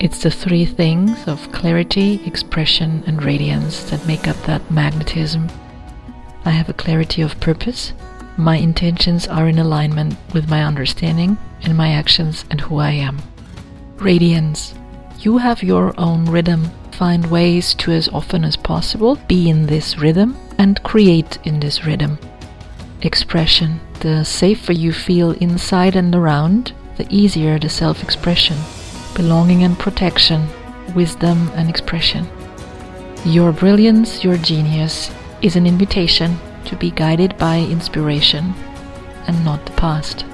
It's the three things of clarity, expression, and radiance that make up that magnetism. I have a clarity of purpose. My intentions are in alignment with my understanding and my actions and who I am. Radiance. You have your own rhythm. Find ways to, as often as possible, be in this rhythm and create in this rhythm. Expression. The safer you feel inside and around, the easier the self expression. Belonging and protection, wisdom and expression. Your brilliance, your genius, is an invitation to be guided by inspiration and not the past.